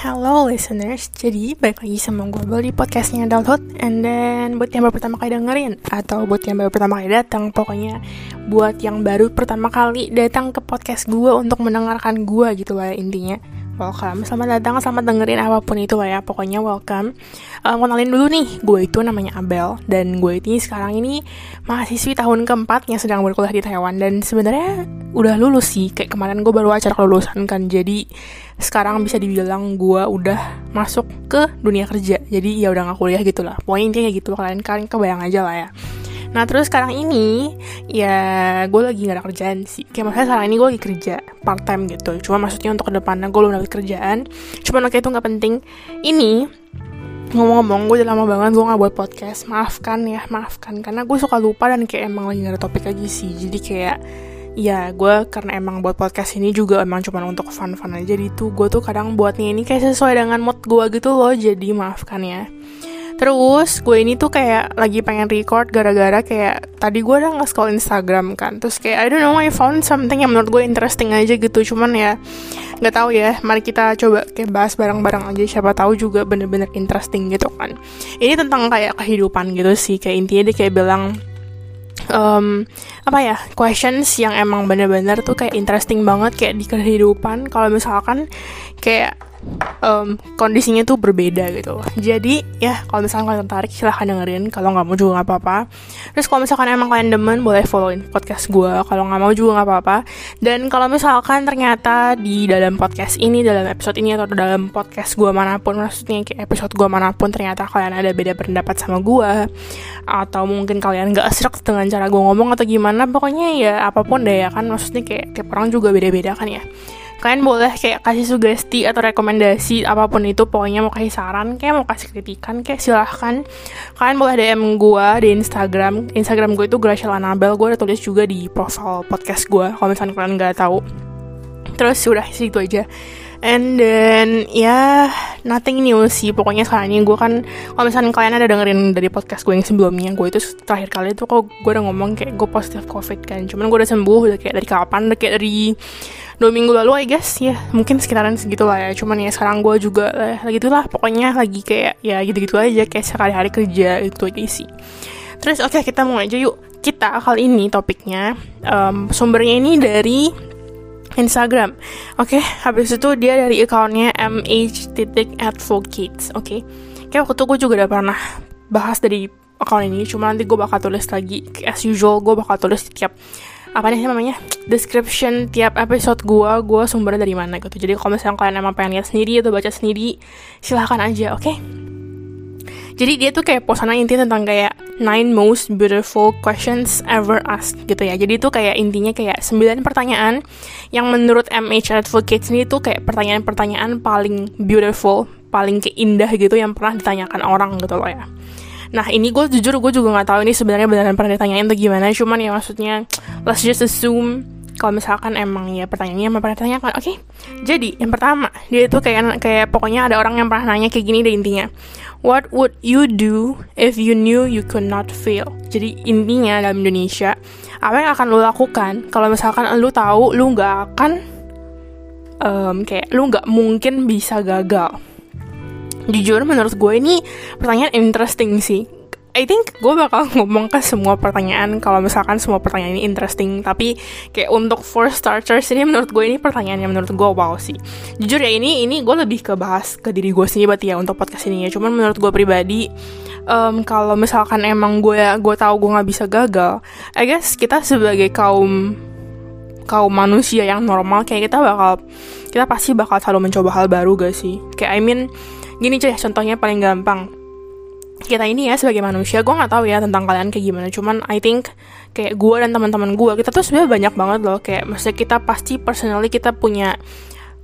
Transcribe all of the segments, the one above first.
Halo listeners, jadi balik lagi sama gue Bel di podcastnya Adulthood And then buat yang baru pertama kali dengerin Atau buat yang baru pertama kali datang Pokoknya buat yang baru pertama kali datang ke podcast gue Untuk mendengarkan gue gitu lah intinya welcome. Selamat datang, selamat dengerin apa pun itu lah ya. Pokoknya welcome. Uh, Kenalin dulu nih, gue itu namanya Abel. Dan gue ini sekarang ini mahasiswi tahun keempat yang sedang berkuliah di Taiwan. Dan sebenarnya udah lulus sih. Kayak kemarin gue baru acara kelulusan kan. Jadi sekarang bisa dibilang gue udah masuk ke dunia kerja. Jadi ya udah gak kuliah gitu lah. Pokoknya kayak gitu, kalian, kalian kebayang aja lah ya Nah terus sekarang ini ya gue lagi gak ada kerjaan sih. Kayak maksudnya sekarang ini gue lagi kerja part time gitu. Cuma maksudnya untuk ke depannya gue belum dapet kerjaan. Cuma oke itu gak penting. Ini ngomong-ngomong gue udah lama banget gue gak buat podcast. Maafkan ya maafkan. Karena gue suka lupa dan kayak emang lagi gak ada topik aja sih. Jadi kayak ya gue karena emang buat podcast ini juga emang cuma untuk fun-fun aja tuh gue tuh kadang buatnya ini kayak sesuai dengan mood gue gitu loh. Jadi maafkan ya Terus gue ini tuh kayak lagi pengen record gara-gara kayak tadi gue udah nge-scroll Instagram kan. Terus kayak I don't know I found something yang menurut gue interesting aja gitu. Cuman ya nggak tahu ya. Mari kita coba kayak bahas bareng-bareng aja. Siapa tahu juga bener-bener interesting gitu kan. Ini tentang kayak kehidupan gitu sih. Kayak intinya dia kayak bilang um, apa ya questions yang emang bener-bener tuh kayak interesting banget kayak di kehidupan kalau misalkan kayak um, kondisinya tuh berbeda gitu. Jadi ya kalau misalkan kalian tertarik silahkan dengerin. Kalau nggak mau juga nggak apa-apa. Terus kalau misalkan emang kalian demen boleh followin podcast gue kalau nggak mau juga nggak apa-apa. Dan kalau misalkan ternyata di dalam podcast ini dalam episode ini atau dalam podcast gue mana pun maksudnya kayak episode gue mana pun ternyata kalian ada beda pendapat sama gue atau mungkin kalian gak serak dengan cara gue ngomong atau gimana pokoknya ya apa pun deh ya kan? Maksudnya kayak tiap orang juga beda-beda kan ya kalian boleh kayak kasih sugesti atau rekomendasi apa pun itu pokoknya mau kasih saran kayak mau kasih kritikan kayak silahkan. Kalian boleh DM gue di Instagram. Instagram gue itu Graciela Anabel gue udah tulis juga di profile podcast gue kalau misalnya kalian nggak tahu. Terus udah situ aja. And then ya yeah, nothing new sih. Pokoknya sekarang ini gue kan kalau misalnya kalian ada dengerin dari podcast gue yang sebelumnya gue itu terakhir kali itu kok gue udah ngomong kayak gue positif covid kan. Cuman gue udah sembuh udah kayak dari kapan udah kayak dari dua minggu lalu I guess ya mungkin sekitaran segitu lah ya cuman ya sekarang gue juga eh, gitulah pokoknya lagi kayak ya gitu-gitu aja kayak sekali hari kerja itu aja sih terus oke okay, kita mulai aja yuk kita kali ini topiknya um, sumbernya ini dari Instagram. Oke, okay, habis itu dia dari akunnya mh.advocates. Oke, okay. kayak waktu itu gue juga udah pernah bahas dari akun ini. Cuma nanti gue bakal tulis lagi, as usual gue bakal tulis tiap apa nih namanya description tiap episode gue gue sumbernya dari mana gitu jadi kalau misalnya kalian emang pengen lihat sendiri atau baca sendiri silahkan aja oke okay? Jadi dia tuh kayak posannya intinya tentang kayak nine most beautiful questions ever asked gitu ya. Jadi itu kayak intinya kayak sembilan pertanyaan yang menurut MH Advocates ini tuh kayak pertanyaan-pertanyaan paling beautiful, paling keindah gitu yang pernah ditanyakan orang gitu loh ya. Nah ini gue jujur gue juga nggak tahu ini sebenarnya beneran pernah ditanyain atau gimana. Cuman ya maksudnya let's just assume kalau misalkan emang ya pertanyaannya emang pernah ditanyakan. Oke, okay? jadi yang pertama dia itu kayak kayak pokoknya ada orang yang pernah nanya kayak gini deh intinya What would you do if you knew you could not fail? Jadi intinya dalam Indonesia, apa yang akan lo lakukan kalau misalkan lo tahu lo nggak akan um, kayak lo nggak mungkin bisa gagal? Jujur menurut gue ini pertanyaan interesting sih. I think gue bakal ngomong ke semua pertanyaan kalau misalkan semua pertanyaan ini interesting. Tapi kayak untuk for starters ini menurut gue ini pertanyaan yang menurut gue wow sih. Jujur ya ini ini gue lebih ke bahas ke diri gue sendiri berarti ya untuk podcast ini ya. Cuman menurut gue pribadi um, kalau misalkan emang gue gue tahu gue nggak bisa gagal I guess kita sebagai kaum kaum manusia yang normal kayak kita bakal kita pasti bakal selalu mencoba hal baru gak sih? Kayak I mean gini aja contohnya paling gampang. Kita ini ya sebagai manusia gue nggak tahu ya tentang kalian kayak gimana. Cuman I think kayak gue dan teman-teman gue kita tuh sebenarnya banyak banget loh. Kayak maksudnya kita pasti personally kita punya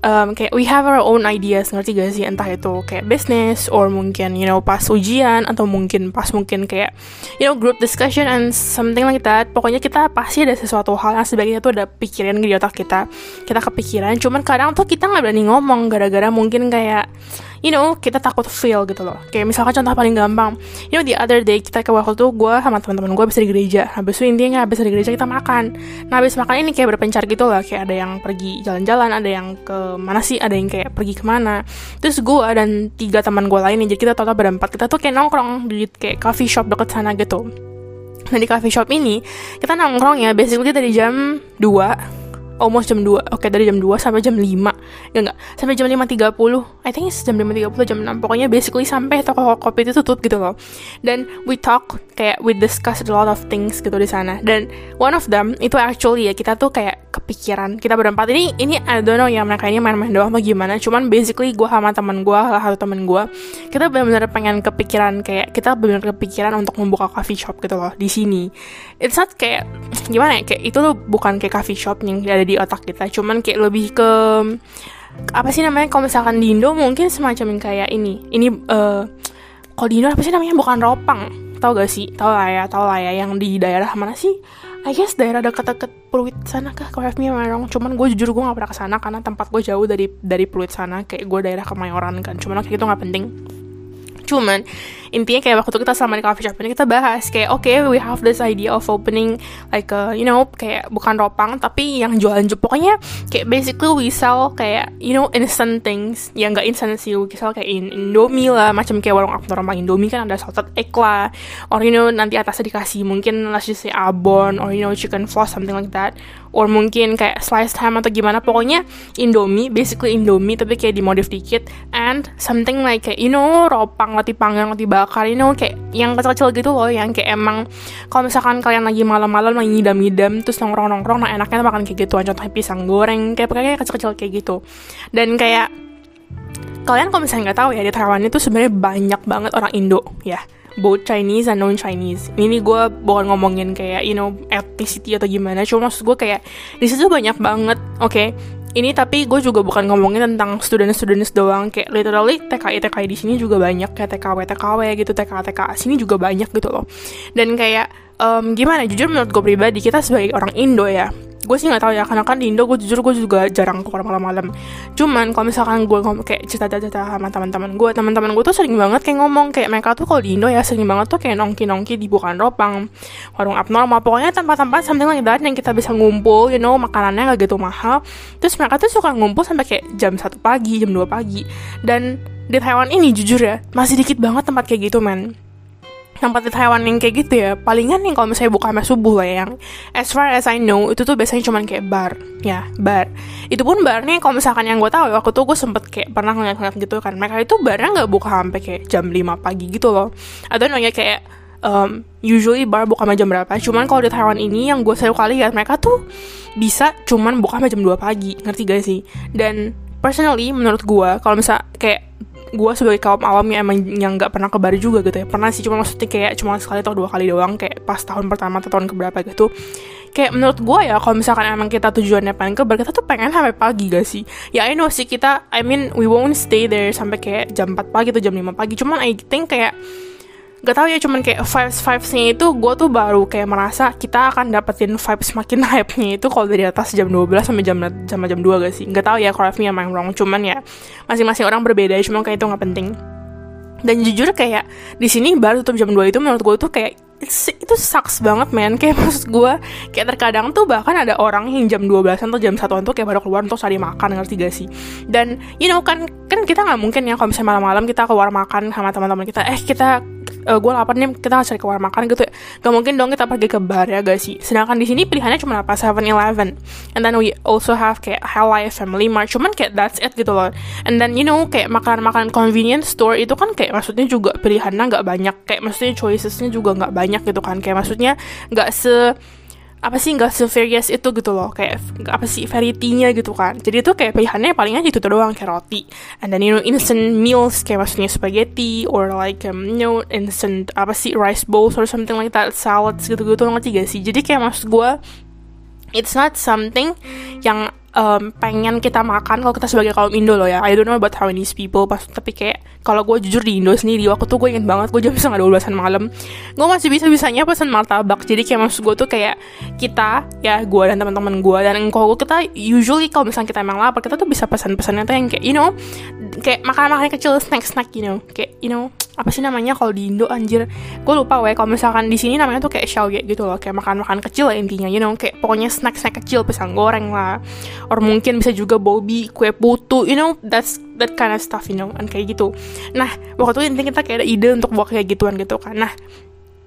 um, kayak we have our own ideas ngerti gak sih? Entah itu kayak business or mungkin you know pas ujian atau mungkin pas mungkin kayak you know group discussion and something like that. Pokoknya kita pasti ada sesuatu hal yang sebaiknya tuh ada pikiran di otak kita. Kita kepikiran cuman kadang tuh kita nggak berani ngomong gara-gara mungkin kayak you know kita takut fail gitu loh. Kayak misalkan contoh paling gampang you know the other day kita ke waktu itu gue sama teman-teman gue habis dari gereja. Habis itu intinya habis dari gereja kita makan. Nah habis makan ini kayak berpencar gitu loh kayak ada yang pergi jalan-jalan ada yang ke mana sih ada yang kayak pergi ke mana. Terus gue dan tiga teman gue lainnya jadi kita total berempat kita tuh kayak nongkrong di kayak coffee shop deket sana gitu. Nah di coffee shop ini kita nongkrong ya basically dari jam 2 almost jam 2 oke okay, dari jam 2 sampai jam 5 ya enggak sampai jam 5.30 I think it's jam 5.30 jam 6 pokoknya basically sampai toko kopi itu tutup gitu loh. Dan we talk kayak we discuss a lot of things gitu di sana. Dan one of them itu actually ya kita tuh kayak kepikiran. Kita berempat ini ini I don't know ya mereka ini main-main doang atau gimana. Cuman basically gue sama teman gue salah satu teman gue kita benar-benar pengen kepikiran kayak kita benar-benar kepikiran untuk membuka coffee shop gitu loh di sini. It's not kayak gimana ya kayak itu tuh bukan kayak coffee shop yang ada di otak kita. Cuman kayak lebih ke apa sih namanya kalau misalkan di Indo mungkin semacam kayak ini ini uh, kalau di Indo apa sih namanya bukan ropang. Tau gak sih? Tau lah ya tau lah ya yang di daerah mana sih I guess daerah deket-deket Pluit sana kah? Correct me wrong. Cuman gue jujur gue gak pernah ke sana karena tempat gue jauh dari dari Pluit sana. Kayak gue daerah Kemayoran kan. Cuman kayak itu gak penting. Cuman intinya kayak waktu kita sama di coffee shop ini kita bahas kayak oke okay, we have this idea of opening like a, you know kayak bukan ropang tapi yang jualan pokoknya kayak basically we sell kayak you know instant things. Yang gak instant sih we sell kayak in indomie lah macam kayak warung abnormal indomie kan ada salted egg lah. Or you know nanti atasnya dikasih mungkin let's just say abon or you know chicken floss something like that or mungkin kayak sliced ham atau gimana. Pokoknya indomie basically indomie tapi kayak dimodif dikit. And something like kayak you know ropang roti panggang roti bakar you know kayak yang kecil-kecil gitu loh yang kayak emang kalau misalkan kalian lagi malam-malam lagi ngidam-ngidam terus nongkrong-nongkrong nah enaknya makan kayak gitu. Contohnya pisang goreng kayak kayak kecil-kecil kayak gitu. Dan kayak kalian kalau misalnya nggak tahu ya di Taiwan itu sebenarnya banyak banget orang Indo ya both Chinese and non Chinese ini gue bukan ngomongin kayak you know ethnicity atau gimana. Cuma maksud gue kayak di situ banyak banget oke. Okay? ini tapi gue juga bukan ngomongin tentang student-students doang. Kayak literally TKI TKI di sini juga banyak. Kayak TKW TKW gitu TK TK sini juga banyak gitu loh. Dan kayak um, gimana? Jujur menurut gue pribadi kita sebagai orang Indo ya gue sih nggak tahu ya karena kan di Indo gue jujur gue juga jarang keluar malam-malam. Cuman kalau misalkan gue ngomong kayak cerita-cerita sama teman-teman gue teman-teman gue tuh sering banget kayak ngomong kayak mereka tuh kalau di Indo ya sering banget tuh kayak nongki-nongki di bukan ropang warung abnormal. Pokoknya tempat-tempat something like that yang kita bisa ngumpul you know makanannya gak gitu mahal. Terus mereka tuh suka ngumpul sampai kayak jam satu pagi jam 2 pagi. Dan di Taiwan ini jujur ya masih dikit banget tempat kayak gitu men tempat di Taiwan yang kayak gitu ya palingan nih kalau misalnya buka sampai subuh lah yang as far as I know itu tuh biasanya cuman kayak bar. Ya bar. Itu pun barnya kalau misalkan yang gue tahu waktu tuh gue sempet kayak pernah ngeliat-ngeliat gitu kan mereka itu barnya nggak buka sampai kayak jam 5 pagi gitu loh. Atau nanya kayak um, usually bar buka jam berapa. Cuman kalau di Taiwan ini yang gue selalu kali lihat mereka tuh bisa cuman buka sampai jam 2 pagi. Ngerti gak sih? Dan personally menurut gue kalau misal kayak gue sebagai kaum awam yang emang yang nggak pernah ke bar juga gitu ya. Pernah sih cuma maksudnya kayak cuma sekali atau dua kali doang kayak pas tahun pertama atau tahun keberapa gitu. Kayak menurut gue ya kalau misalkan emang kita tujuannya pengen ke bar kita tuh pengen sampai pagi gak sih? Ya I know sih kita I mean we won't stay there sampai kayak jam 4 pagi atau jam 5 pagi. Cuman I think kayak gak tau ya cuman kayak vibes vibesnya itu gue tuh baru kayak merasa kita akan dapetin vibes makin hype nya itu kalau dari atas jam 12 sampai jam jam jam 2 gak sih? Gak tau ya correct me I'm wrong cuman ya masing-masing orang berbeda cuma kayak itu nggak penting. Dan jujur kayak di sini baru tutup jam 2 itu menurut gue tuh kayak itu sucks banget men. Kayak maksud gue kayak terkadang tuh bahkan ada orang yang jam 12 atau jam 1 tuh kayak baru keluar untuk cari makan ngerti gak sih? Dan you know kan kan kita nggak mungkin ya kalau misalnya malam-malam kita keluar makan sama teman-teman kita eh kita uh, eh, gue lapar nih kita cari keluar makan gitu ya. Gak mungkin dong kita pergi ke bar ya guys sih? Sedangkan di sini pilihannya cuma apa? 7-Eleven and then we also have kayak Life Family Mart. Cuman kayak that's it gitu loh. And then you know kayak makanan-makanan convenience store itu kan kayak maksudnya juga pilihannya nggak banyak. Kayak maksudnya choicesnya juga nggak banyak gitu kan. Kayak maksudnya nggak se apa sih nggak serious itu gitu loh. Kayak apa sih variety-nya gitu kan. Jadi itu kayak pilihannya palingnya itu doang kayak roti. And then you know instant meals kayak maksudnya spaghetti or like um, you know instant apa sih rice bowls or something like that salads gitu-gitu. Ngerti gak sih? Jadi kayak maksud gue it's not something yang um, pengen kita makan kalau kita sebagai kaum Indo loh ya. I don't know about how these people pas tapi kayak kalau gue jujur di Indo sendiri waktu tuh gue ingin banget gue jam setengah dua belasan malam gue masih bisa bisanya pesan martabak. Jadi kayak maksud gue tuh kayak kita ya gue dan teman-teman gue dan kalau kita usually kalau misalnya kita emang lapar kita tuh bisa pesan-pesannya tuh yang kayak you know kayak makanan-makanan kecil snack-snack you know. Kayak you know apa sih namanya kalau di Indo anjir? Gue lupa weh. Kalau misalkan di sini namanya tuh kayak xiaoye gitu loh. Kayak makan-makan kecil lah intinya you know? Kayak pokoknya snack-snack kecil pisang goreng lah. Or mungkin bisa juga bobi kue putu you know? That's that kind of stuff you know? And kayak gitu. Nah waktu itu intinya kita kayak ada ide untuk buat kayak gituan gitu kan. Nah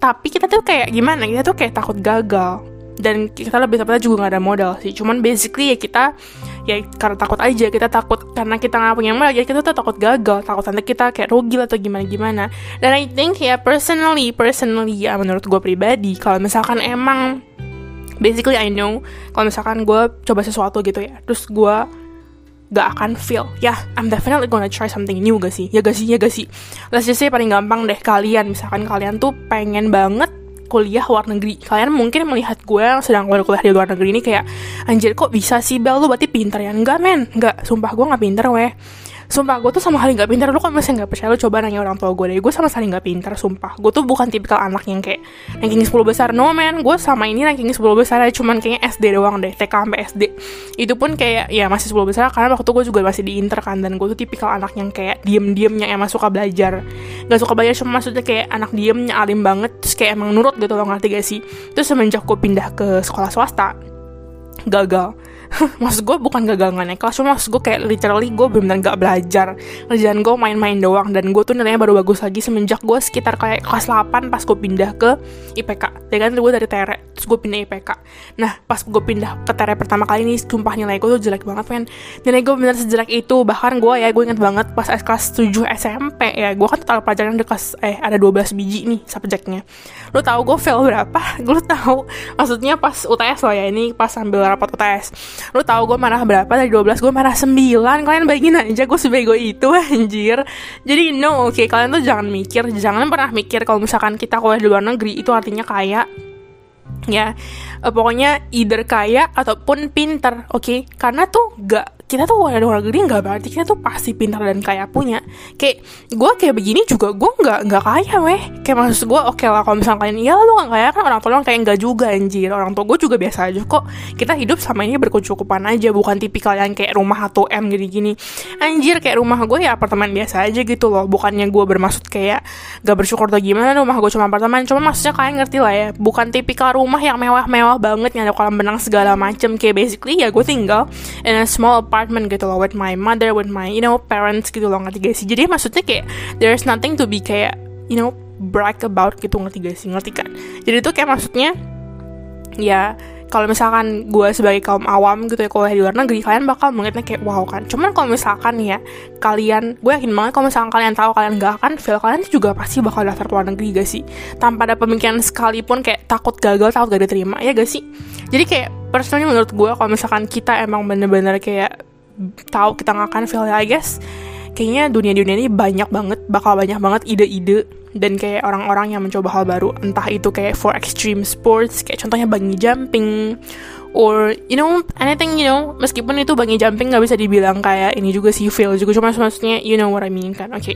tapi kita tuh kayak gimana? Kita tuh kayak takut gagal dan kita lebih tepatnya juga nggak ada modal sih. Cuman basically ya kita ya karena takut aja kita takut karena kita nggak punya modal jadi kita tuh takut gagal. Takut nanti kita kayak rugi atau gimana gimana dan I think ya personally personally ya menurut gue pribadi kalau misalkan emang basically I know kalau misalkan gue coba sesuatu gitu ya terus gue gak akan feel ya yeah, I'm definitely gonna try something new gak sih? Ya gak sih ya gak sih? Let's just say paling gampang deh kalian misalkan kalian tuh pengen banget kuliah luar negeri. Kalian mungkin melihat gue yang sedang kuliah di luar negeri ini kayak anjir kok bisa sih Bel? Lu berarti pinter ya? Enggak men. Enggak sumpah gue nggak pinter weh Sumpah gue tuh sama sekali gak pintar. Lu kan masih gak percaya Lu coba nanya orang tua gue deh. Gue sama sekali gak pintar Sumpah. Gue tuh bukan tipikal anak yang kayak Ranking 10 besar. No man. Gue sama ini ranking 10 besar aja. Cuman kayaknya SD doang deh. TK sampai SD Itu pun kayak Ya masih 10 besar. Karena waktu gue juga masih di inter kan. Dan gue tuh tipikal anak yang kayak Diem-diem yang emang suka belajar. Gak suka belajar Cuma maksudnya kayak Anak diemnya alim banget. Terus kayak emang nurut gitu loh Ngerti gak sih? Terus semenjak gue pindah ke sekolah swasta Gagal maksud gue bukan gagal gak naik kelas cuma maksud gue kayak literally gue bener-bener gak belajar. Kerjaan gue main-main doang dan gue tuh nilainya baru bagus lagi semenjak gue sekitar kayak kelas 8 pas gue pindah ke IPK ya kan gue dari TR terus gue pindah IPK nah pas gue pindah ke TR pertama kali ini sumpah nilai gue tuh jelek banget men. Nilai gue bener sejelek itu bahkan gue ya gue inget banget pas kelas 7 SMP ya gue kan total pelajaran di kelas eh ada 12 biji nih subjeknya. Lu tahu gue fail berapa? Lu tahu. Maksudnya pas UTS loh ya ini pas sambil rapat UTS lu tahu gue marah berapa dari 12 gue marah 9 kalian bayangin aja gue sebego itu anjir. Jadi no oke. Okay, kalian tuh jangan mikir jangan pernah mikir kalau misalkan kita kuliah di luar negeri itu artinya kayak ya uh, pokoknya either kaya ataupun pinter oke? Okay? karena tuh gak kita tuh ada luar negeri nggak berarti kita tuh pasti pintar dan kaya punya. Kayak gue kayak begini juga gue nggak nggak kaya weh. Kayak maksud gue oke okay lah kalau misalnya kalian iya lu nggak kaya kan orang tua kayak nggak juga anjir. Orang tua gue juga biasa aja kok. Kita hidup sama ini berkecukupan aja bukan tipikal yang kayak rumah atau m gini-gini. Anjir kayak rumah gue ya apartemen biasa aja gitu loh. Bukannya gue bermaksud kayak gak bersyukur atau gimana rumah gue cuma apartemen. Cuma maksudnya kalian ngerti lah ya bukan tipikal rumah yang mewah-mewah banget yang ada kolam benang segala macem. Kayak basically ya gue tinggal in a small apartment apartment gitu loh with my mother with my you know parents gitu loh ngerti gak sih? Jadi maksudnya kayak there's nothing to be kayak you know brag about gitu ngerti gak sih? Ngerti kan? Jadi itu kayak maksudnya ya kalau misalkan gue sebagai kaum awam gitu ya kalau di luar negeri kalian bakal melihatnya kayak wow kan? Cuman kalau misalkan ya kalian gue yakin banget kalau misalkan kalian tahu kalian gak akan fail kalian juga pasti bakal daftar luar negeri gak sih? Tanpa ada pemikiran sekalipun kayak takut gagal takut gak diterima ya gak sih? Jadi kayak personally menurut gue kalau misalkan kita emang bener-bener kayak tahu kita nggak akan fail ya I guess. Kayaknya dunia-dunia ini banyak banget bakal banyak banget ide-ide dan kayak orang-orang yang mencoba hal baru. Entah itu kayak for extreme sports kayak contohnya bungee jumping or you know anything you know. Meskipun itu bungee jumping nggak bisa dibilang kayak ini juga sih fail juga. Cuma maksudnya you know what I mean kan. Oke okay.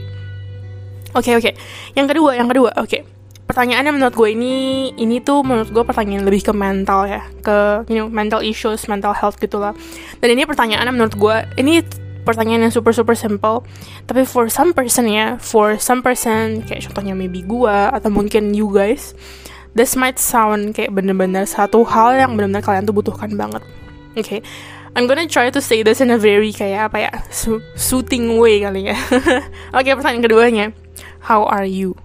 oke okay, oke okay. yang kedua yang kedua oke okay pertanyaannya menurut gue ini ini tuh menurut gue pertanyaan lebih ke mental ya. Ke you know mental issues mental health gitulah dan ini pertanyaannya menurut gue ini pertanyaan yang super super simple. Tapi for some person ya for some person kayak contohnya maybe gue atau mungkin you guys this might sound kayak bener-bener satu hal yang bener-bener kalian tuh butuhkan banget. Oke okay. I'm gonna try to say this in a very kayak apa ya soothing way kali ya. Oke okay, pertanyaan keduanya. How are you?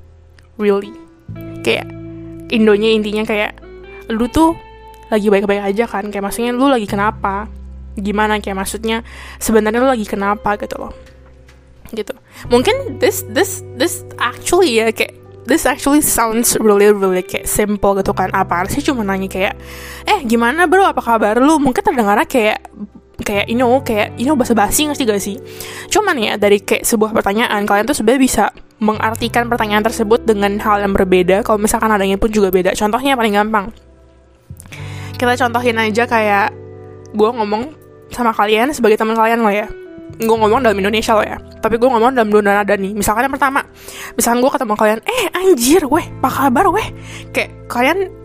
Really kayak indonya intinya kayak lu tuh lagi baik-baik aja kan? Kayak maksudnya lu lagi kenapa? Gimana? Kayak maksudnya sebenarnya lu lagi kenapa gitu loh. Gitu. Mungkin this this this actually ya kayak this actually sounds really really kayak simple gitu kan. Apa sih? Cuma nanya kayak eh gimana bro? Apa kabar lu? Mungkin terdengarnya kayak kayak you know kayak you know bahasa basi ngerti gak sih? Cuman ya dari kayak sebuah pertanyaan kalian tuh sebenarnya bisa mengartikan pertanyaan tersebut dengan hal yang berbeda. Kalau misalkan adanya pun juga beda. Contohnya paling gampang. Kita contohin aja kayak gue ngomong sama kalian sebagai teman kalian lo ya. Gue ngomong dalam Indonesia lo ya. Tapi gue ngomong dalam dunia nada nih. Misalkan yang pertama. Misalkan gue ketemu kalian eh anjir weh apa kabar weh? Kayak kalian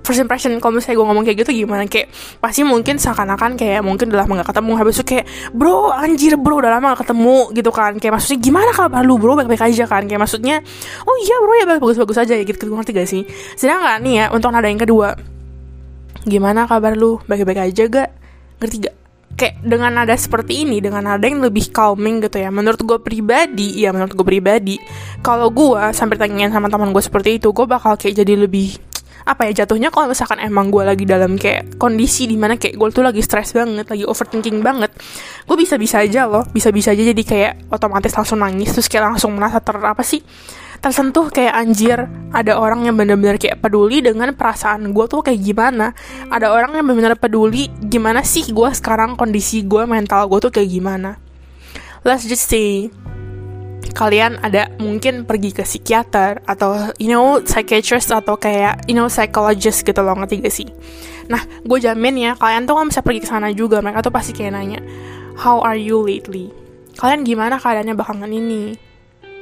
first impression kalau misalnya gue ngomong kayak gitu gimana? Kayak pasti mungkin seakan-akan kayak mungkin udah lama gak ketemu habis itu kayak bro anjir bro udah lama gak ketemu gitu kan. Kayak maksudnya gimana kabar lu bro? Baik-baik aja kan. Kayak maksudnya oh iya bro ya bagus-bagus aja ya gitu. Ngerti gak sih? Sedangkan nih ya untuk nada yang kedua gimana kabar lu? Baik-baik aja gak? Ngerti gak? Kayak dengan nada seperti ini dengan nada yang lebih calming gitu ya menurut gue pribadi ya menurut gue pribadi kalau gue sampai tanyain sama teman gue seperti itu gue bakal kayak jadi lebih apa ya jatuhnya kalau misalkan emang gue lagi dalam kayak kondisi di mana kayak gue tuh lagi stres banget lagi overthinking banget gue bisa bisa aja loh bisa bisa aja jadi kayak otomatis langsung nangis terus kayak langsung merasa ter apa sih tersentuh kayak anjir ada orang yang benar-benar kayak peduli dengan perasaan gue tuh kayak gimana ada orang yang benar-benar peduli gimana sih gue sekarang kondisi gue mental gue tuh kayak gimana. Let's just say kalian ada mungkin pergi ke psikiater atau you know psychiatrist atau kayak you know psychologist gitu loh ngerti gak sih? Nah gue jamin ya kalian tuh kan bisa pergi ke sana juga mereka tuh pasti kayak nanya how are you lately? Kalian gimana keadaannya belakangan ini?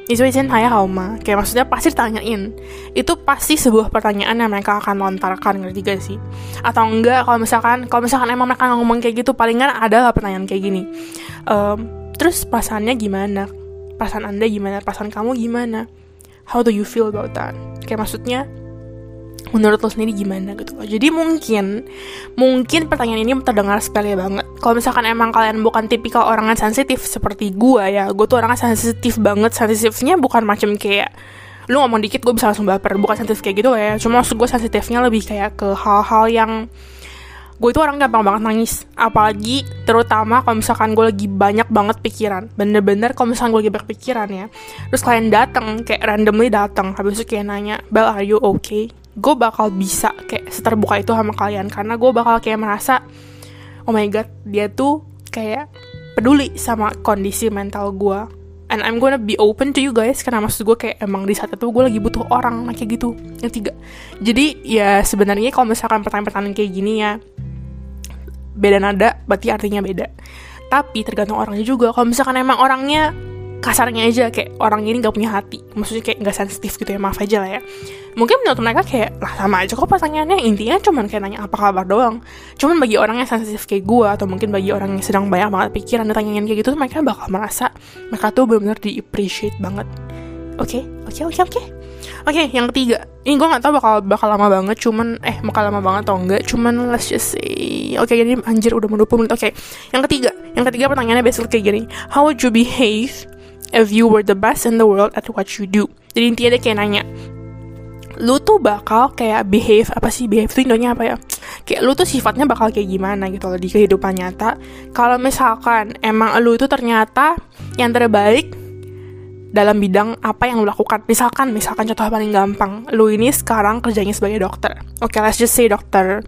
Itu izin saya Hauma kayak maksudnya pasti ditanyain. Itu pasti sebuah pertanyaan yang mereka akan lontarkan ngerti gak sih? Atau enggak kalau misalkan kalau misalkan emang mereka ngomong kayak gitu palingan ada pertanyaan kayak gini. Um, terus perasaannya gimana perasaan anda gimana perasaan kamu gimana how do you feel about that kayak maksudnya menurut lo sendiri gimana gitu loh. Jadi mungkin mungkin pertanyaan ini terdengar sepele banget. Kalau misalkan emang kalian bukan tipikal orang yang sensitif seperti gue ya, gue tuh orangnya sensitif banget. Sensitifnya bukan macam kayak lu ngomong dikit gue bisa langsung baper, bukan sensitif kayak gitu ya. Cuma maksud gue sensitifnya lebih kayak ke hal-hal yang gue itu orang gampang banget nangis. Apalagi terutama kalau misalkan gue lagi banyak banget pikiran. Bener-bener kalau misalkan gue lagi banyak pikiran ya. Terus kalian datang kayak randomly datang habis itu kayak nanya Bel are you okay? Gue bakal bisa kayak seterbuka itu sama kalian. Karena gue bakal kayak merasa oh my god dia tuh kayak peduli sama kondisi mental gue. And I'm gonna be open to you guys. Karena maksud gue kayak emang di saat itu gue lagi butuh orang kayak gitu. Yang tiga. Jadi ya sebenarnya kalau misalkan pertanyaan-pertanyaan kayak gini ya beda nada berarti artinya beda. Tapi tergantung orangnya juga. Kalau misalkan emang orangnya kasarnya aja kayak orang ini gak punya hati maksudnya kayak gak sensitif gitu ya maaf aja lah ya. Mungkin menurut mereka kayak lah sama aja kok pertanyaannya. Intinya cuman kayak nanya apa kabar? doang. Cuman bagi orang yang sensitif kayak gue atau mungkin bagi orang yang sedang banyak banget pikiran ditanyain kayak gitu mereka bakal merasa mereka tuh benar-benar di appreciate banget oke oke oke oke. Oke yang ketiga. Ini gue nggak tahu bakal bakal lama banget cuman eh bakal lama banget atau enggak cuman let's just say oke okay, jadi anjir udah mau 20 menit oke. Okay. yang ketiga yang ketiga pertanyaannya basically kayak gini. How would you behave if you were the best in the world at what you do. Jadi intinya dia kayak nanya, lu tuh bakal kayak behave apa sih behave itu indonya apa ya? Kayak lu tuh sifatnya bakal kayak gimana gitu loh di kehidupan nyata. Kalau misalkan emang lu itu ternyata yang terbaik dalam bidang apa yang lu lakukan misalkan misalkan contoh paling gampang lu ini sekarang kerjanya sebagai dokter oke okay, let's just say dokter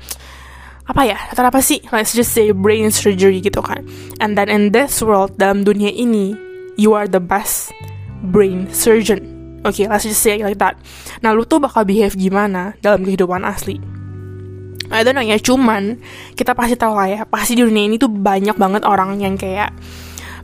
apa ya dokter apa sih let's just say brain surgery gitu kan and then in this world dalam dunia ini you are the best brain surgeon. Oke, okay, let's just say like that. Nah, lu tuh bakal behave gimana dalam kehidupan asli? I don't know ya, cuman kita pasti tahu lah ya, pasti di dunia ini tuh banyak banget orang yang kayak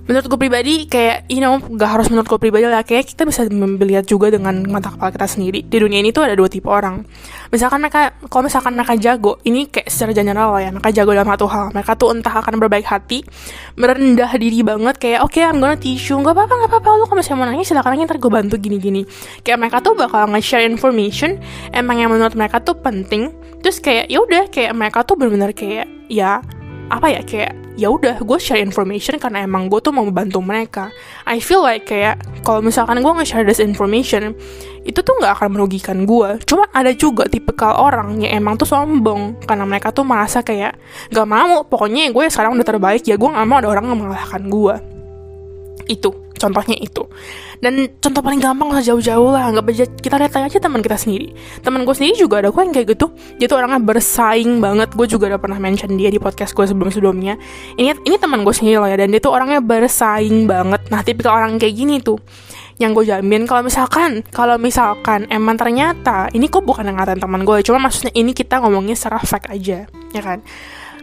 menurut gue pribadi kayak you know gak harus menurut gue pribadi lah. Kayak kita bisa melihat juga dengan mata kepala kita sendiri. Di dunia ini tuh ada dua tipe orang. Misalkan mereka kalau misalkan mereka jago ini kayak secara general ya. Mereka jago dalam satu hal. Mereka tuh entah akan berbaik hati merendah diri banget kayak oke okay, I'm gonna teach you. Gak apa-apa gak apa-apa. Lo kalau misalnya mau nanya silakan nanya ntar gue bantu gini-gini. Kayak mereka tuh bakal nge-share information emang yang menurut mereka tuh penting. Terus kayak ya udah kayak mereka tuh benar-benar kayak ya apa ya kayak ya udah gue share information karena emang gue tuh mau membantu mereka. I feel like kayak kalau misalkan gue nge-share this information itu tuh nggak akan merugikan gue cuma ada juga tipikal orang yang emang tuh sombong karena mereka tuh merasa kayak gak mau. Pokoknya gue sekarang udah terbaik ya gue gak mau ada orang yang mengalahkan gue itu contohnya itu. Dan contoh paling gampang lah jauh-jauh lah. Nggak belajar kita lihat aja teman kita sendiri. Teman gue sendiri juga ada gue yang kayak gitu. Dia tuh orangnya bersaing banget. Gue juga udah pernah mention dia di podcast gue sebelum-sebelumnya. Ini ini teman gue sendiri loh ya dan dia tuh orangnya bersaing banget. Nah tipikal orang kayak gini tuh yang gue jamin kalau misalkan kalau misalkan emang ternyata ini kok bukan yang ngatain teman gue cuma maksudnya ini kita ngomongnya secara fact aja ya kan?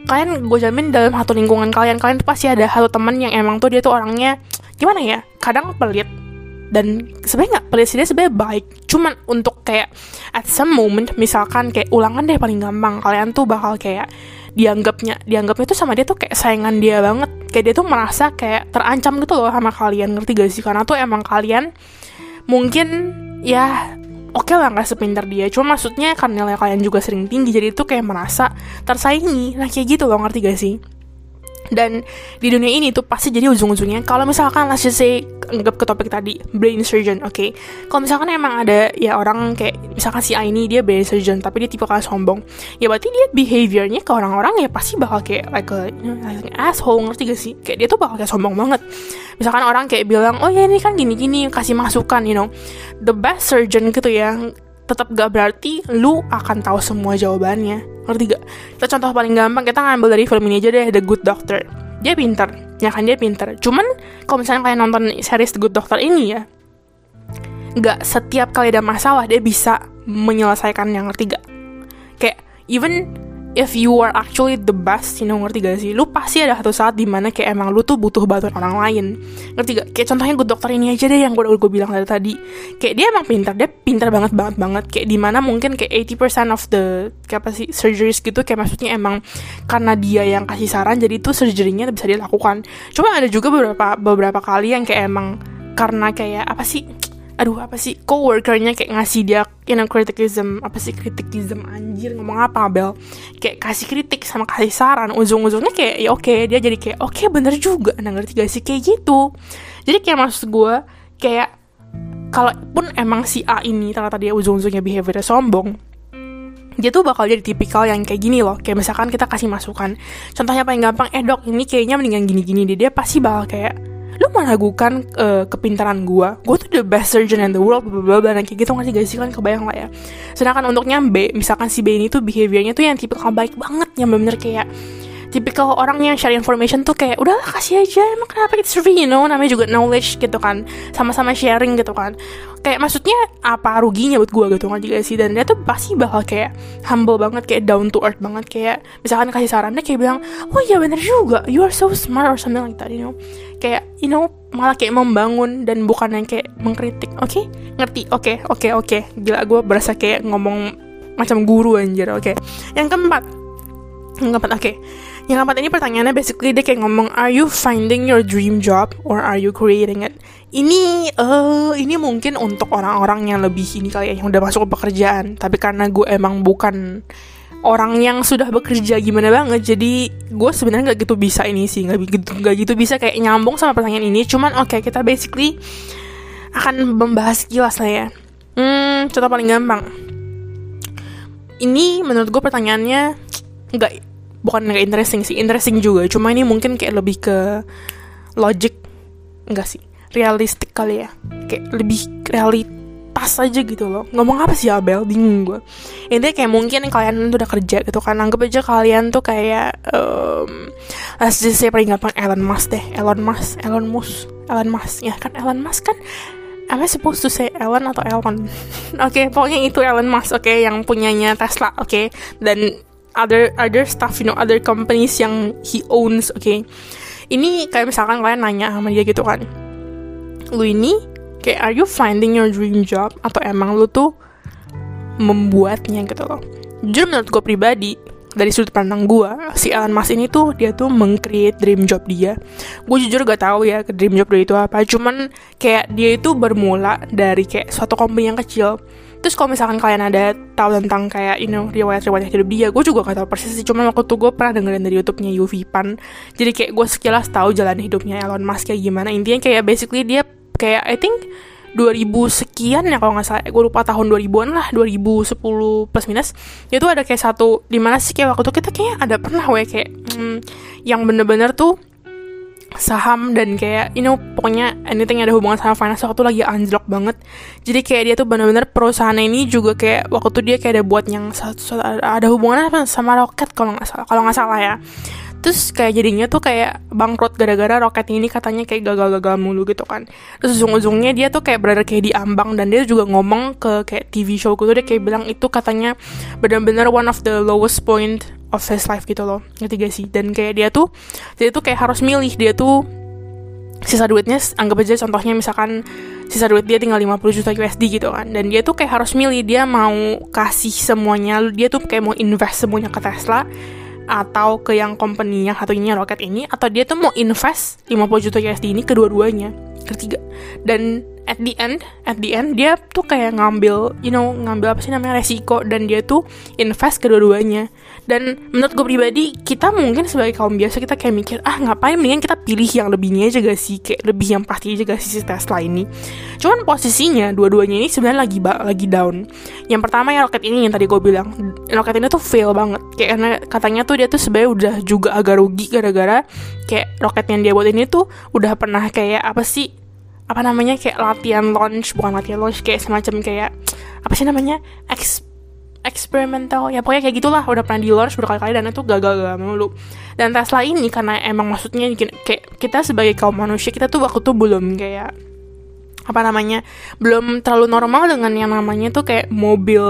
Kalian gue jamin dalam satu lingkungan kalian kalian tuh pasti ada satu teman yang emang tuh dia tuh orangnya gimana ya? Kadang pelit dan sebenarnya nggak pelit sih dia sebenarnya baik. Cuman untuk kayak at some moment misalkan kayak ulangan deh paling gampang kalian tuh bakal kayak dianggapnya dianggapnya tuh sama dia tuh kayak saingan dia banget. Kayak dia tuh merasa kayak terancam gitu loh sama kalian ngerti gak sih? Karena tuh emang kalian mungkin ya oke okay lah nggak sepintar dia. Cuma maksudnya karena nilai kalian juga sering tinggi jadi itu kayak merasa tersaingi. Nah kayak gitu loh ngerti gak sih dan di dunia ini tuh pasti jadi ujung-ujungnya kalau misalkan let's just say anggap ke topik tadi brain surgeon oke okay? kalau misalkan emang ada ya orang kayak misalkan si A ini dia brain surgeon tapi dia tipe kalah sombong ya berarti dia behaviornya ke orang-orang ya pasti bakal kayak like a, like an asshole ngerti gak sih? Kayak dia tuh bakal kayak sombong banget. Misalkan orang kayak bilang oh ya ini kan gini-gini kasih masukan you know. The best surgeon gitu ya tetap gak berarti lu akan tahu semua jawabannya ngerti gak? kita contoh paling gampang kita ngambil dari film ini aja deh The Good Doctor. Dia pinter ya kan? Dia pinter cuman kalau misalnya kalian nonton series The Good Doctor ini ya nggak setiap kali ada masalah dia bisa menyelesaikan yang ngerti gak? Kayak even if you are actually the best, you know, ngerti gak sih? Lu pasti ada satu saat di mana kayak emang lu tuh butuh bantuan orang lain. Ngerti gak? Kayak contohnya gue dokter ini aja deh yang gue gue bilang dari tadi. Kayak dia emang pintar, dia pintar banget banget banget. Kayak di mana mungkin kayak 80% of the kayak apa sih surgeries gitu kayak maksudnya emang karena dia yang kasih saran jadi itu surgerynya bisa dia lakukan. Cuma ada juga beberapa beberapa kali yang kayak emang karena kayak apa sih aduh apa sih? Coworkernya kayak ngasih dia you know criticism. Apa sih criticism anjir? Ngomong apa Bel? Kayak kasih kritik sama kasih saran. Ujung-ujungnya kayak ya oke okay. dia jadi kayak oke okay, bener juga. Nah ngerti gak sih? Kayak gitu. Jadi kayak maksud gue kayak kalaupun emang si A ini ternyata dia ujung-ujungnya behaviornya sombong dia tuh bakal jadi tipikal yang kayak gini loh. Kayak misalkan kita kasih masukan. Contohnya paling gampang eh dok ini kayaknya mendingan gini-gini dia, dia pasti bakal kayak lu meragukan uh, kepintaran gue gue tuh the best surgeon in the world bla bla kayak gitu nggak sih? Guys kan kebayang lah ya? Sedangkan untuk nyambe misalkan si B ini tuh behaviornya tuh yang tipe baik banget yang bener-bener kayak tipikal orang yang share information tuh kayak udahlah kasih aja emang kenapa kita free you know namanya juga knowledge gitu kan. Sama-sama sharing gitu kan. Kayak maksudnya apa ruginya buat gue gitu kan juga sih? Dan dia tuh pasti bakal kayak humble banget kayak down to earth banget. Kayak misalkan kasih sarannya kayak bilang oh iya bener juga you are so smart or something like that you know. Kayak you know malah kayak membangun dan bukan yang kayak mengkritik. Oke? Okay? ngerti? Oke okay, oke okay, oke. Okay. gila gue berasa kayak ngomong macam guru anjir. Oke. Okay. yang keempat. Yang keempat oke. okay yang keempat ini pertanyaannya basically dia kayak ngomong Are you finding your dream job or are you creating it? Ini uh, ini mungkin untuk orang-orang yang lebih ini kali ya yang udah masuk ke pekerjaan. Tapi karena gue emang bukan orang yang sudah bekerja gimana banget jadi gue sebenarnya nggak gitu bisa ini sih nggak gitu nggak gitu bisa kayak nyambung sama pertanyaan ini cuman oke okay, kita basically akan membahas kilas lah ya hmm contoh paling gampang ini menurut gue pertanyaannya nggak bukan nggak interesting sih interesting juga cuma ini mungkin kayak lebih ke logic enggak sih realistik kali ya kayak lebih realitas aja gitu loh ngomong apa sih Abel bingung gue intinya kayak mungkin kalian tuh udah kerja gitu kan anggap aja kalian tuh kayak um, let's just say paling gampang Elon Musk deh Elon Musk Elon Musk Elon Musk ya kan Elon Musk kan Am I supposed to say Elon atau Elon? Oke, okay, pokoknya itu Elon Musk, oke, okay, yang punyanya Tesla, oke. Okay? Dan other other stuff you know other companies yang he owns oke okay? ini kayak misalkan kalian nanya sama dia gitu kan. Lu ini kayak are you finding your dream job? Atau emang lu tuh membuatnya gitu loh. Jujur menurut gue pribadi dari sudut pandang gue si Elon Musk ini tuh dia tuh mengcreate dream job dia. Gue jujur gak tahu ya dream job dia itu apa. Cuman kayak dia itu bermula dari kayak suatu company yang kecil terus kalau misalkan kalian ada tahu tentang kayak you know riwayat-riwayat hidup dia gue juga gak tahu persis sih. Cuma waktu itu gue pernah dengerin dari YouTube-nya Yuvi Pan. Jadi kayak gue sekilas tahu jalan hidupnya Elon Musk kayak gimana. Intinya kayak basically dia kayak I think 2000 sekian ya kalau nggak salah. Gue lupa tahun 2000-an lah 2010 plus minus. Itu ada kayak satu di mana sih kayak waktu itu kita kayak ada pernah we kayak hmm, yang bener-bener tuh saham dan kayak you know pokoknya anything yang ada hubungan sama finance waktu lagi anjlok banget. Jadi kayak dia tuh benar-benar perusahaan ini juga kayak waktu itu dia kayak ada buat yang ada hubungan sama roket kalau nggak salah kalau nggak salah ya. Terus kayak jadinya tuh kayak bangkrut gara-gara roket ini katanya kayak gagal-gagal mulu gitu kan. Terus ujung-ujungnya dia tuh kayak berada kayak diambang dan dia juga ngomong ke kayak TV show gitu dia kayak bilang itu katanya benar-benar one of the lowest point of his life gitu loh. Ngerti gak sih? Dan kayak dia tuh dia tuh kayak harus milih. Dia tuh sisa duitnya anggap aja contohnya misalkan sisa duit dia tinggal 50 juta USD gitu kan. Dan dia tuh kayak harus milih. Dia mau kasih semuanya dia tuh kayak mau invest semuanya ke Tesla atau ke yang company yang satunya roket ini atau dia tuh mau invest 50 juta USD ini kedua-duanya ketiga dan at the end at the end dia tuh kayak ngambil you know ngambil apa sih namanya resiko dan dia tuh invest kedua-duanya. Dan menurut gue pribadi kita mungkin sebagai kaum biasa kita kayak mikir ah ngapain mendingan kita pilih yang lebihnya aja gak sih? Kayak lebih yang pasti aja gak sih si Tesla ini? Cuman posisinya dua-duanya ini sebenarnya lagi lagi down. Yang pertama ya roket ini yang tadi gue bilang roket ini tuh fail banget. Kayak karena katanya tuh dia tuh sebenarnya udah juga agak rugi gara-gara kayak roket yang dia buat ini tuh udah pernah kayak apa sih apa namanya kayak latihan launch bukan latihan launch kayak semacam kayak apa sih namanya Eks, eksperimental ya pokoknya kayak gitulah udah pernah di launch berkali-kali dan itu gagal-gagal mulu. Dan Tesla ini karena emang maksudnya kayak kita sebagai kaum manusia kita tuh waktu tuh belum kayak apa namanya belum terlalu normal dengan yang namanya tuh kayak mobil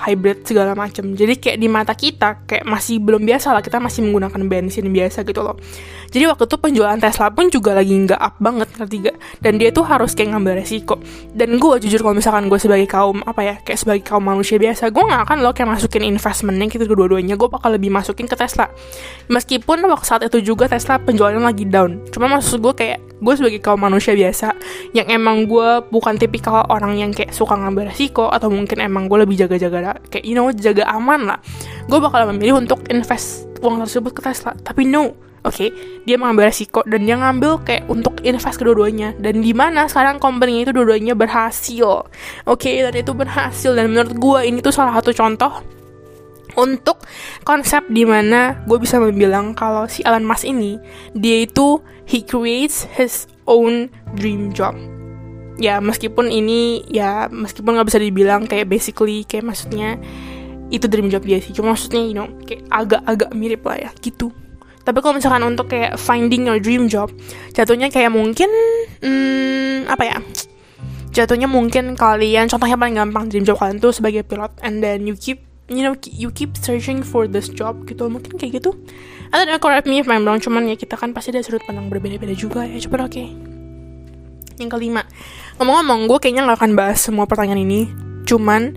hybrid segala macam jadi kayak di mata kita kayak masih belum biasa lah kita masih menggunakan bensin biasa gitu loh. Jadi waktu itu penjualan Tesla pun juga lagi nggak up banget ngerti gak dan dia tuh harus kayak ngambil resiko. Dan gue jujur kalau misalkan gue sebagai kaum apa ya kayak sebagai kaum manusia biasa gue nggak akan loh kayak masukin investmentnya gitu kedua-duanya. Gue bakal lebih masukin ke Tesla. Meskipun waktu saat itu juga Tesla penjualannya lagi down. Cuma maksud gue kayak gue sebagai kaum manusia biasa yang emang gue bukan tipikal orang yang kayak suka ngambil resiko atau mungkin emang gue lebih jaga-jaga kayak you know jaga aman lah. Gue bakal memilih untuk invest uang tersebut ke Tesla. Tapi no oke okay, dia mengambil resiko dan dia ngambil kayak untuk invest kedua-duanya. Dan di mana sekarang company itu dua-duanya berhasil. Oke okay, dan itu berhasil. Dan menurut gue ini tuh salah satu contoh untuk konsep di mana gue bisa membilang kalau si Elon Musk ini dia itu he creates his own dream job. Ya meskipun ini ya meskipun nggak bisa dibilang kayak basically kayak maksudnya itu dream job dia sih. Cuma maksudnya you know kayak agak-agak mirip lah ya gitu. Tapi kalau misalkan untuk kayak finding your dream job jatuhnya kayak mungkin hmm, apa ya? Jatuhnya mungkin kalian contohnya paling gampang dream job kalian tuh sebagai pilot and then you keep you know you keep searching for this job gitu. Mungkin kayak gitu atau don't correct me if I'm wrong cuman ya kita kan pasti ada sudut pandang berbeda-beda juga ya coba oke. Okay. yang kelima ngomong-ngomong gue kayaknya nggak akan bahas semua pertanyaan ini. Cuman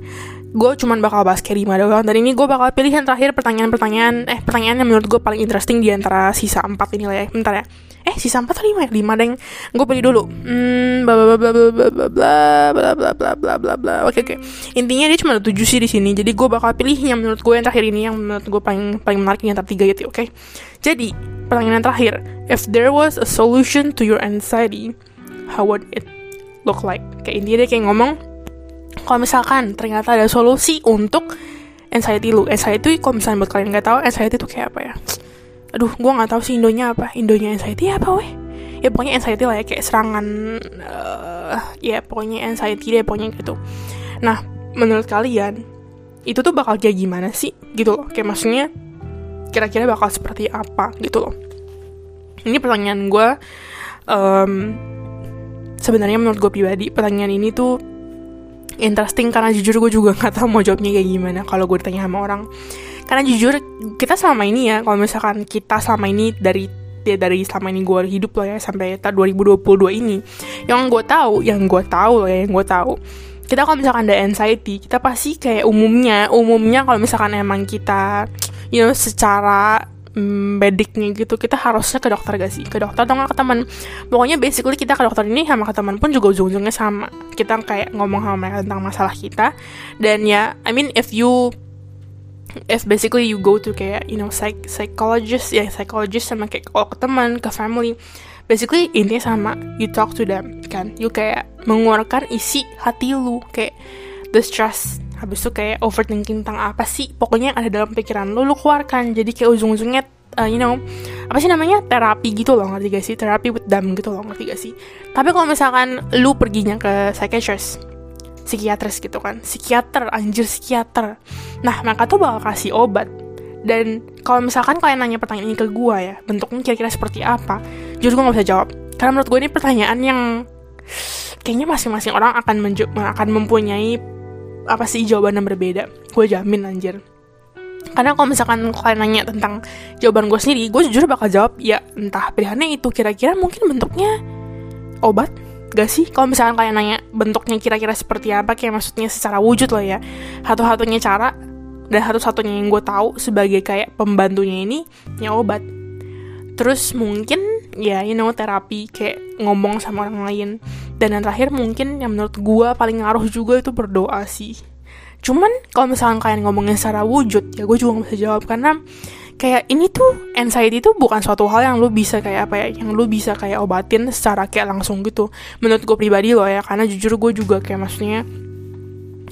gue cuman bakal bahas kayak lima doang. Dan ini gue bakal pilih yang terakhir pertanyaan-pertanyaan eh pertanyaan yang menurut gue paling interesting di antara sisa empat ini lah ya. Bentar ya eh sisa empat atau lima ya lima deng gue pilih dulu hmm bla bla bla bla bla bla bla bla bla bla bla bla bla oke oke intinya dia cuma ada tujuh sih di sini jadi gue bakal pilih yang menurut gue yang terakhir ini yang menurut gue paling paling menarik yang tiga gitu oke jadi pertanyaan terakhir if there was a solution to your anxiety how would it look like kayak intinya dia kayak ngomong kalau misalkan ternyata ada solusi untuk anxiety lu anxiety kalau misalnya buat kalian nggak tahu anxiety itu kayak apa ya aduh gue nggak tahu sih indonya apa. Indonya anxiety apa weh? Ya pokoknya anxiety lah ya kayak serangan uh, ya pokoknya anxiety deh pokoknya gitu. Nah menurut kalian itu tuh bakal kayak gimana sih? Gitu loh kayak maksudnya kira-kira bakal seperti apa? Gitu loh. Ini pertanyaan gue um, sebenarnya menurut gue pribadi pertanyaan ini tuh interesting karena jujur gue juga nggak tahu mau jawabnya kayak gimana kalau gue ditanya sama orang. Karena jujur kita selama ini ya kalau misalkan kita selama ini dari ya dari selama ini gue hidup loh ya sampai tahun 2022 ini yang gue tahu yang gue tahu loh ya yang gue tahu kita kalau misalkan ada anxiety kita pasti kayak umumnya umumnya kalau misalkan emang kita you know secara bediknya gitu kita harusnya ke dokter gak sih? Ke dokter atau nggak ke teman? Pokoknya basically kita ke dokter ini sama ke teman pun juga ujung-ujungnya sama. Kita kayak ngomong sama mereka tentang masalah kita. Dan ya I mean if you if basically you go to kayak you know psych psychologist ya psychologist sama kayak kalau ke teman ke family basically intinya sama. You talk to them kan? You kayak mengeluarkan isi hati lu kayak the stress habis itu kayak overthinking tentang apa sih? Pokoknya yang ada dalam pikiran lo lo keluarkan jadi kayak ujung-ujungnya uh, you know apa sih namanya? Terapi gitu loh ngerti gak sih? Terapi with them gitu loh ngerti gak sih? Tapi kalau misalkan lu perginya ke psychiatrist psikiatris gitu kan. Psikiater anjir psikiater. Nah mereka tuh bakal kasih obat. Dan kalau misalkan kalian nanya pertanyaan ini ke gue ya bentuknya kira-kira seperti apa? Jujur gue gak bisa jawab. Karena menurut gue ini pertanyaan yang kayaknya masing-masing orang akan akan mempunyai apa sih jawaban yang berbeda? Gue jamin anjir. Karena kalau misalkan kalian nanya tentang jawaban gue sendiri gue jujur bakal jawab ya entah pilihannya itu kira-kira mungkin bentuknya obat gak sih? Kalau misalkan kalian nanya bentuknya kira-kira seperti apa kayak maksudnya secara wujud loh ya satu-satunya cara dan satu-satunya yang gue tahu sebagai kayak pembantunya ini ya obat. Terus mungkin ya you know terapi kayak ngomong sama orang lain. Dan yang terakhir mungkin yang menurut gue paling ngaruh juga itu berdoa sih. Cuman kalau misalkan kalian ngomongin secara wujud ya gue juga gak bisa jawab. Karena kayak ini tuh anxiety itu bukan suatu hal yang lu bisa kayak apa ya yang lu bisa kayak obatin secara kayak langsung gitu. Menurut gue pribadi loh ya karena jujur gue juga kayak maksudnya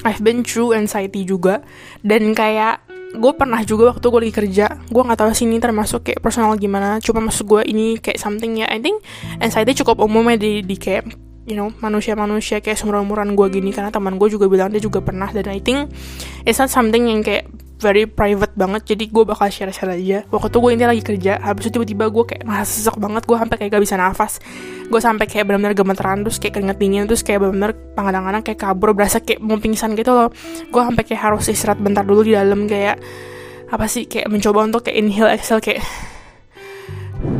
I've been through anxiety juga. Dan kayak gue pernah juga waktu gue lagi kerja. Gue nggak tahu sih ini termasuk kayak personal gimana. Cuma maksud gue ini kayak something ya. I think anxiety cukup umumnya di, di kayak you know manusia-manusia kayak seumuran-umuran gue gini. Karena teman gue juga bilang dia juga pernah. Dan I think it's not something yang kayak very private banget jadi gue bakal share share aja. Waktu itu gue ini lagi kerja habis itu tiba-tiba gue kayak ngerasa sesak banget gue sampai kayak gak bisa nafas. Gue sampai kayak benar-benar gemeteran terus kayak keringet dingin terus kayak benar-benar kadang-kadang kayak kabur berasa kayak mau pingsan gitu loh. Gue sampai kayak harus istirahat bentar dulu di dalam kayak apa sih kayak mencoba untuk kayak inhale exhale kayak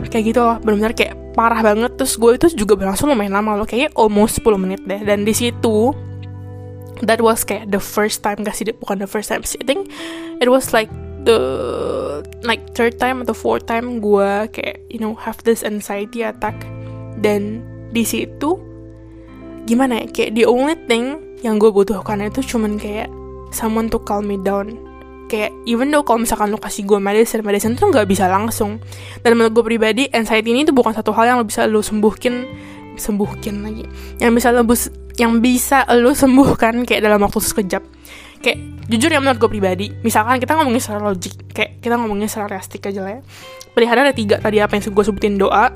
kayak gitu loh. Benar-benar kayak parah banget. Terus gue itu juga berlangsung lumayan lama loh kayaknya almost 10 menit deh. Dan di situ that was kayak the first time gak sih bukan the first time sih I think it was like the like third time atau fourth time gue kayak you know have this anxiety attack. Dan di situ gimana ya kayak the only thing yang gue butuhkan itu cuman kayak someone to calm me down. Kayak even though kalau misalkan lo kasih gue medicine medicine tuh nggak bisa langsung. Dan menurut gue pribadi anxiety ini tuh bukan satu hal yang lo bisa lo sembuhkin sembuhkin lagi. Yang bisa lo yang bisa lo sembuhkan kayak dalam waktu sekejap. Kayak jujur ya menurut gue pribadi misalkan kita ngomongin secara logik kayak kita ngomongin secara realistik aja lah ya. Pilihannya ada tiga tadi apa yang gue sebutin doa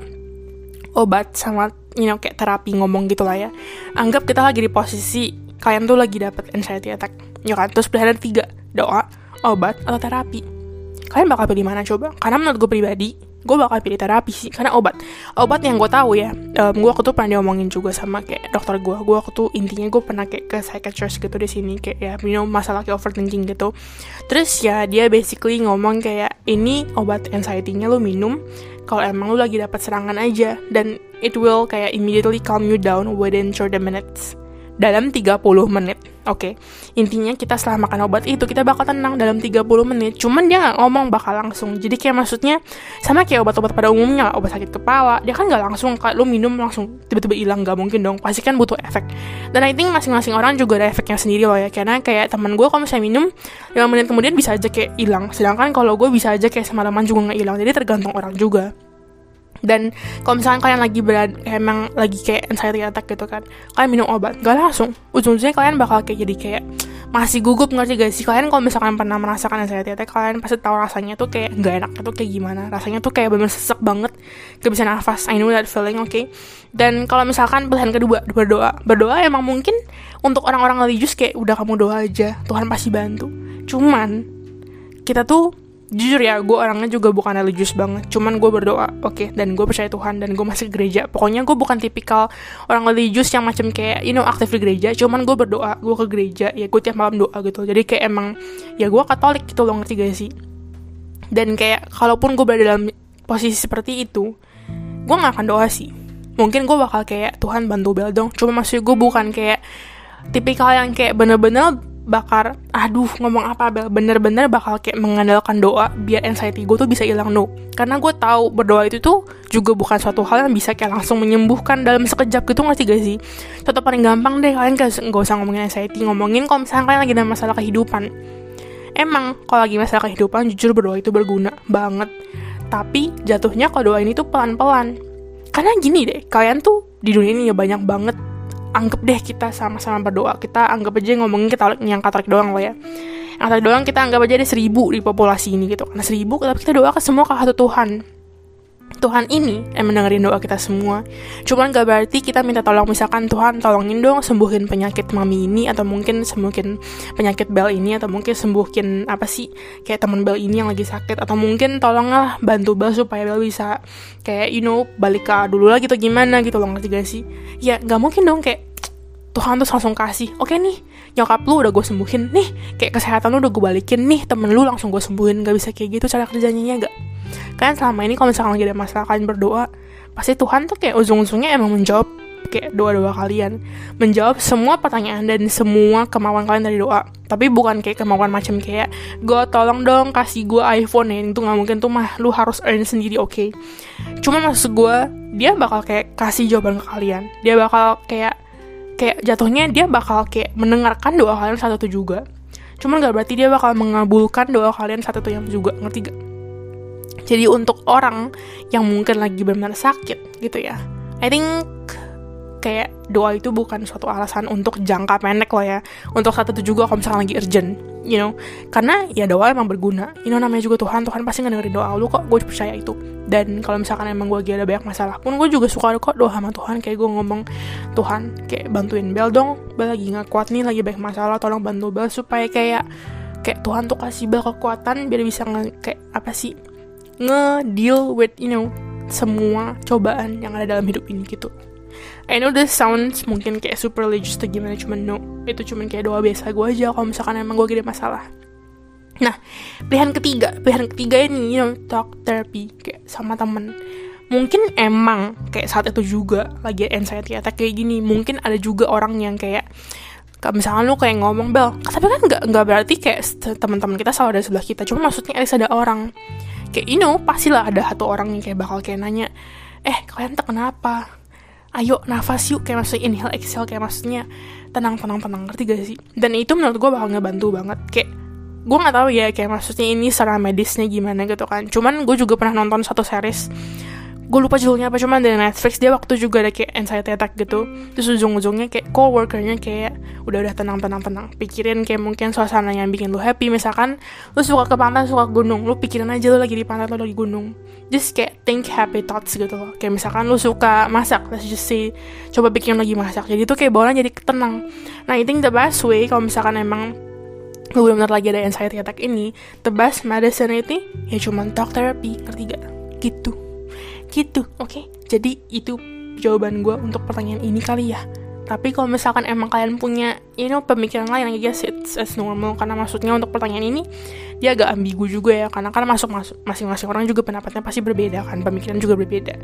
obat sama you know, kayak terapi ngomong gitu lah ya. Anggap kita lagi di posisi kalian tuh lagi dapet anxiety attack ya kan? Terus pilihan ada tiga doa obat atau terapi. Kalian bakal pilih mana coba? Karena menurut gue pribadi gue bakal pilih terapi sih karena obat. Obat yang gue tahu ya um, gue waktu tuh pernah diomongin juga sama kayak dokter gue gue waktu tuh intinya gue pernah kayak ke psychiatrist gitu di sini kayak ya you know masalah kayak overthinking gitu. Terus ya dia basically ngomong kayak ini obat anxiety-nya lo minum kalau emang lo lagi dapat serangan aja dan it will kayak immediately calm you down within 30 minutes dalam 30 menit. Oke, okay. intinya kita setelah makan obat itu kita bakal tenang dalam 30 menit. Cuman dia nggak ngomong bakal langsung. Jadi kayak maksudnya sama kayak obat-obat pada umumnya, obat sakit kepala, dia kan nggak langsung kayak lu minum langsung tiba-tiba hilang nggak mungkin dong. Pasti kan butuh efek. Dan I think masing-masing orang juga ada efeknya sendiri loh ya. Karena kayak teman gue kalau misalnya minum 5 menit kemudian bisa aja kayak hilang. Sedangkan kalau gue bisa aja kayak semalaman juga nggak hilang. Jadi tergantung orang juga dan kalau misalnya kalian lagi berada emang lagi kayak anxiety attack gitu kan kalian minum obat gak langsung. Ujung-ujungnya kalian bakal kayak jadi kayak masih gugup ngerti gak sih? Kalian kalau misalkan pernah merasakan anxiety attack kalian pasti tahu rasanya tuh kayak gak enak itu kayak gimana. Rasanya tuh kayak bener sesek banget gak bisa nafas. I know that feeling oke okay? dan kalau misalkan pilihan kedua berdoa. Berdoa emang mungkin untuk orang-orang religius kayak udah kamu doa aja Tuhan pasti bantu. Cuman kita tuh jujur ya gue orangnya juga bukan religius banget. Cuman gue berdoa oke okay, dan gue percaya Tuhan dan gue masih gereja. Pokoknya gue bukan tipikal orang religius yang macam kayak you know aktif di gereja. Cuman gue berdoa gue ke gereja ya gue tiap malam doa gitu. Jadi kayak emang ya gue katolik gitu loh ngerti gak sih? Dan kayak kalaupun gue berada dalam posisi seperti itu gue gak akan doa sih. Mungkin gue bakal kayak Tuhan bantu bel dong. Cuma maksud gue bukan kayak tipikal yang kayak bener-bener bakar aduh ngomong apa bel? Bener-bener bakal kayak mengandalkan doa biar anxiety gue tuh bisa hilang no. Karena gue tahu berdoa itu tuh juga bukan suatu hal yang bisa kayak langsung menyembuhkan dalam sekejap gitu nggak sih gak sih? Contoh paling gampang deh kalian gak, gak usah ngomongin anxiety ngomongin kalau misalnya kalian lagi ada masalah kehidupan. Emang kalau lagi masalah kehidupan jujur berdoa itu berguna banget. Tapi jatuhnya kalau doa ini tuh pelan-pelan. Karena gini deh kalian tuh di dunia ini ya banyak banget anggap deh kita sama-sama berdoa. Kita anggap aja ngomongin kita yang katolik doang loh ya. Yang katolik doang kita anggap aja ada seribu di populasi ini gitu. Karena seribu tapi kita doa ke semua ke satu Tuhan. Tuhan ini yang mendengarin doa kita semua. Cuman gak berarti kita minta tolong misalkan Tuhan tolongin dong sembuhin penyakit mami ini atau mungkin sembuhin penyakit Bel ini atau mungkin sembuhin apa sih kayak teman Bel ini yang lagi sakit. Atau mungkin tolonglah bantu Bel supaya Bel bisa kayak you know balik ke dulu lagi gitu gimana gitu loh ngerti gak sih? Ya gak mungkin dong kayak Tuhan tuh langsung kasih oke okay nih nyokap lu udah gue sembuhin. Nih kayak kesehatan lu udah gue balikin. Nih temen lu langsung gue sembuhin. Gak bisa kayak gitu cara kerjanya ya gak kan selama ini kalau misalkan lagi ada masalah kalian berdoa pasti Tuhan tuh kayak ujung-ujungnya emang menjawab kayak doa-doa kalian. Menjawab semua pertanyaan dan semua kemauan kalian dari doa. Tapi bukan kayak kemauan macam kayak gue tolong dong kasih gue iPhone ya. Itu nggak mungkin tuh mah lu harus earn sendiri oke. Okay? cuma maksud gue dia bakal kayak kasih jawaban ke kalian. Dia bakal kayak kayak jatuhnya dia bakal kayak mendengarkan doa kalian satu satu juga. Cuman gak berarti dia bakal mengabulkan doa kalian satu satu yang juga ngerti gak jadi untuk orang yang mungkin lagi benar-benar sakit gitu ya I think kayak doa itu bukan suatu alasan untuk jangka pendek loh ya. Untuk saat itu juga kalau misalkan lagi urgent you know. Karena ya doa emang berguna. You know namanya juga Tuhan Tuhan pasti ngedengerin doa lu kok gue percaya itu. Dan kalau misalkan emang gue lagi ada banyak masalah pun gue juga suka kok doa sama Tuhan. Kayak gue ngomong Tuhan kayak bantuin Bel dong. Bel lagi nggak kuat nih lagi banyak masalah. Tolong bantu Bel supaya kayak kayak Tuhan tuh kasih Bel kekuatan biar bisa nge kayak apa sih? Nge-deal with you know semua cobaan yang ada dalam hidup ini gitu I know this sounds mungkin kayak super religious atau gimana cuman no. Itu cuman kayak doa biasa gue aja kalau misalkan emang gue gede masalah. Nah pilihan ketiga. Pilihan ketiga ini you know talk therapy kayak sama temen. Mungkin emang kayak saat itu juga lagi anxiety attack kayak gini. Mungkin ada juga orang yang kayak misalkan lu kayak ngomong bel tapi kan nggak nggak berarti kayak teman-teman kita selalu ada sebelah kita. Cuma maksudnya ada orang. Kayak you know pastilah ada satu orang yang kayak bakal kayak nanya eh kalian tuh kenapa ayo nafas yuk kayak maksudnya inhale exhale kayak maksudnya tenang tenang tenang. Ngerti gak sih? Dan itu menurut gue bakal ngebantu banget. Kayak gue nggak tahu ya kayak maksudnya ini secara medisnya gimana gitu kan. Cuman gue juga pernah nonton satu series gue lupa judulnya apa cuman dari Netflix. Dia waktu juga ada kayak anxiety attack gitu. Terus ujung-ujungnya kayak coworkernya kayak udah udah tenang tenang tenang pikirin kayak mungkin suasana yang bikin lu happy misalkan lu suka ke pantai suka ke gunung. Lu pikirin aja lu lagi di pantai lu lagi gunung. Just kayak think happy thoughts gitu loh. Kayak misalkan lu suka masak let's just say coba bikin lagi masak. Jadi tuh kayak bawahnya jadi tenang. Nah I think the best way kalau misalkan emang lu benar lagi ada anxiety attack ini the best medicine itu ya cuma talk therapy. Ngerti gak gitu gitu. Oke. Okay? jadi itu jawaban gue untuk pertanyaan ini kali ya. Tapi kalau misalkan emang kalian punya you know pemikiran lain I guess it's as normal. Karena maksudnya untuk pertanyaan ini dia agak ambigu juga ya. Karena kan masuk masuk masing-masing orang juga pendapatnya pasti berbeda kan pemikiran juga berbeda.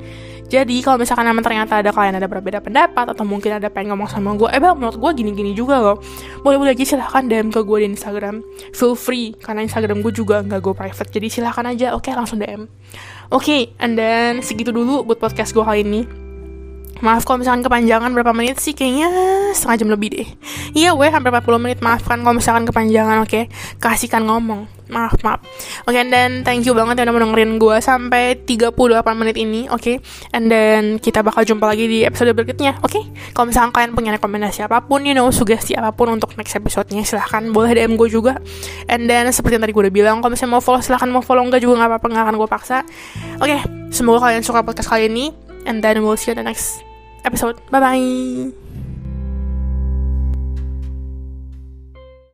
Jadi kalau misalkan emang ternyata ada kalian ada berbeda pendapat atau mungkin ada pengen ngomong sama gue eh bang menurut gue gini-gini juga loh. Boleh boleh aja silahkan DM ke gue di Instagram. Feel free karena Instagram gue juga nggak gue private. Jadi silahkan aja oke okay, langsung DM oke okay, and then segitu dulu buat podcast gue kali ini Maaf kalau misalkan kepanjangan berapa menit sih kayaknya setengah jam lebih deh. Iya weh hampir 40 menit maafkan kalau misalkan kepanjangan oke. Okay? Kasihkan ngomong. Maaf maaf. Oke okay, dan thank you banget yang udah dengerin gue sampai 38 menit ini oke. Okay? And then kita bakal jumpa lagi di episode berikutnya oke. Okay? Kalau misalkan kalian punya rekomendasi apa pun you know sugesti apa pun untuk next episode-nya silahkan boleh DM gue juga. And then seperti yang tadi gue udah bilang kalau misalnya mau follow silahkan mau follow enggak juga nggak apa-apa nggak akan gue paksa. Oke, okay, semoga kalian suka podcast kali ini and then we'll see you in the next episode. Bye bye.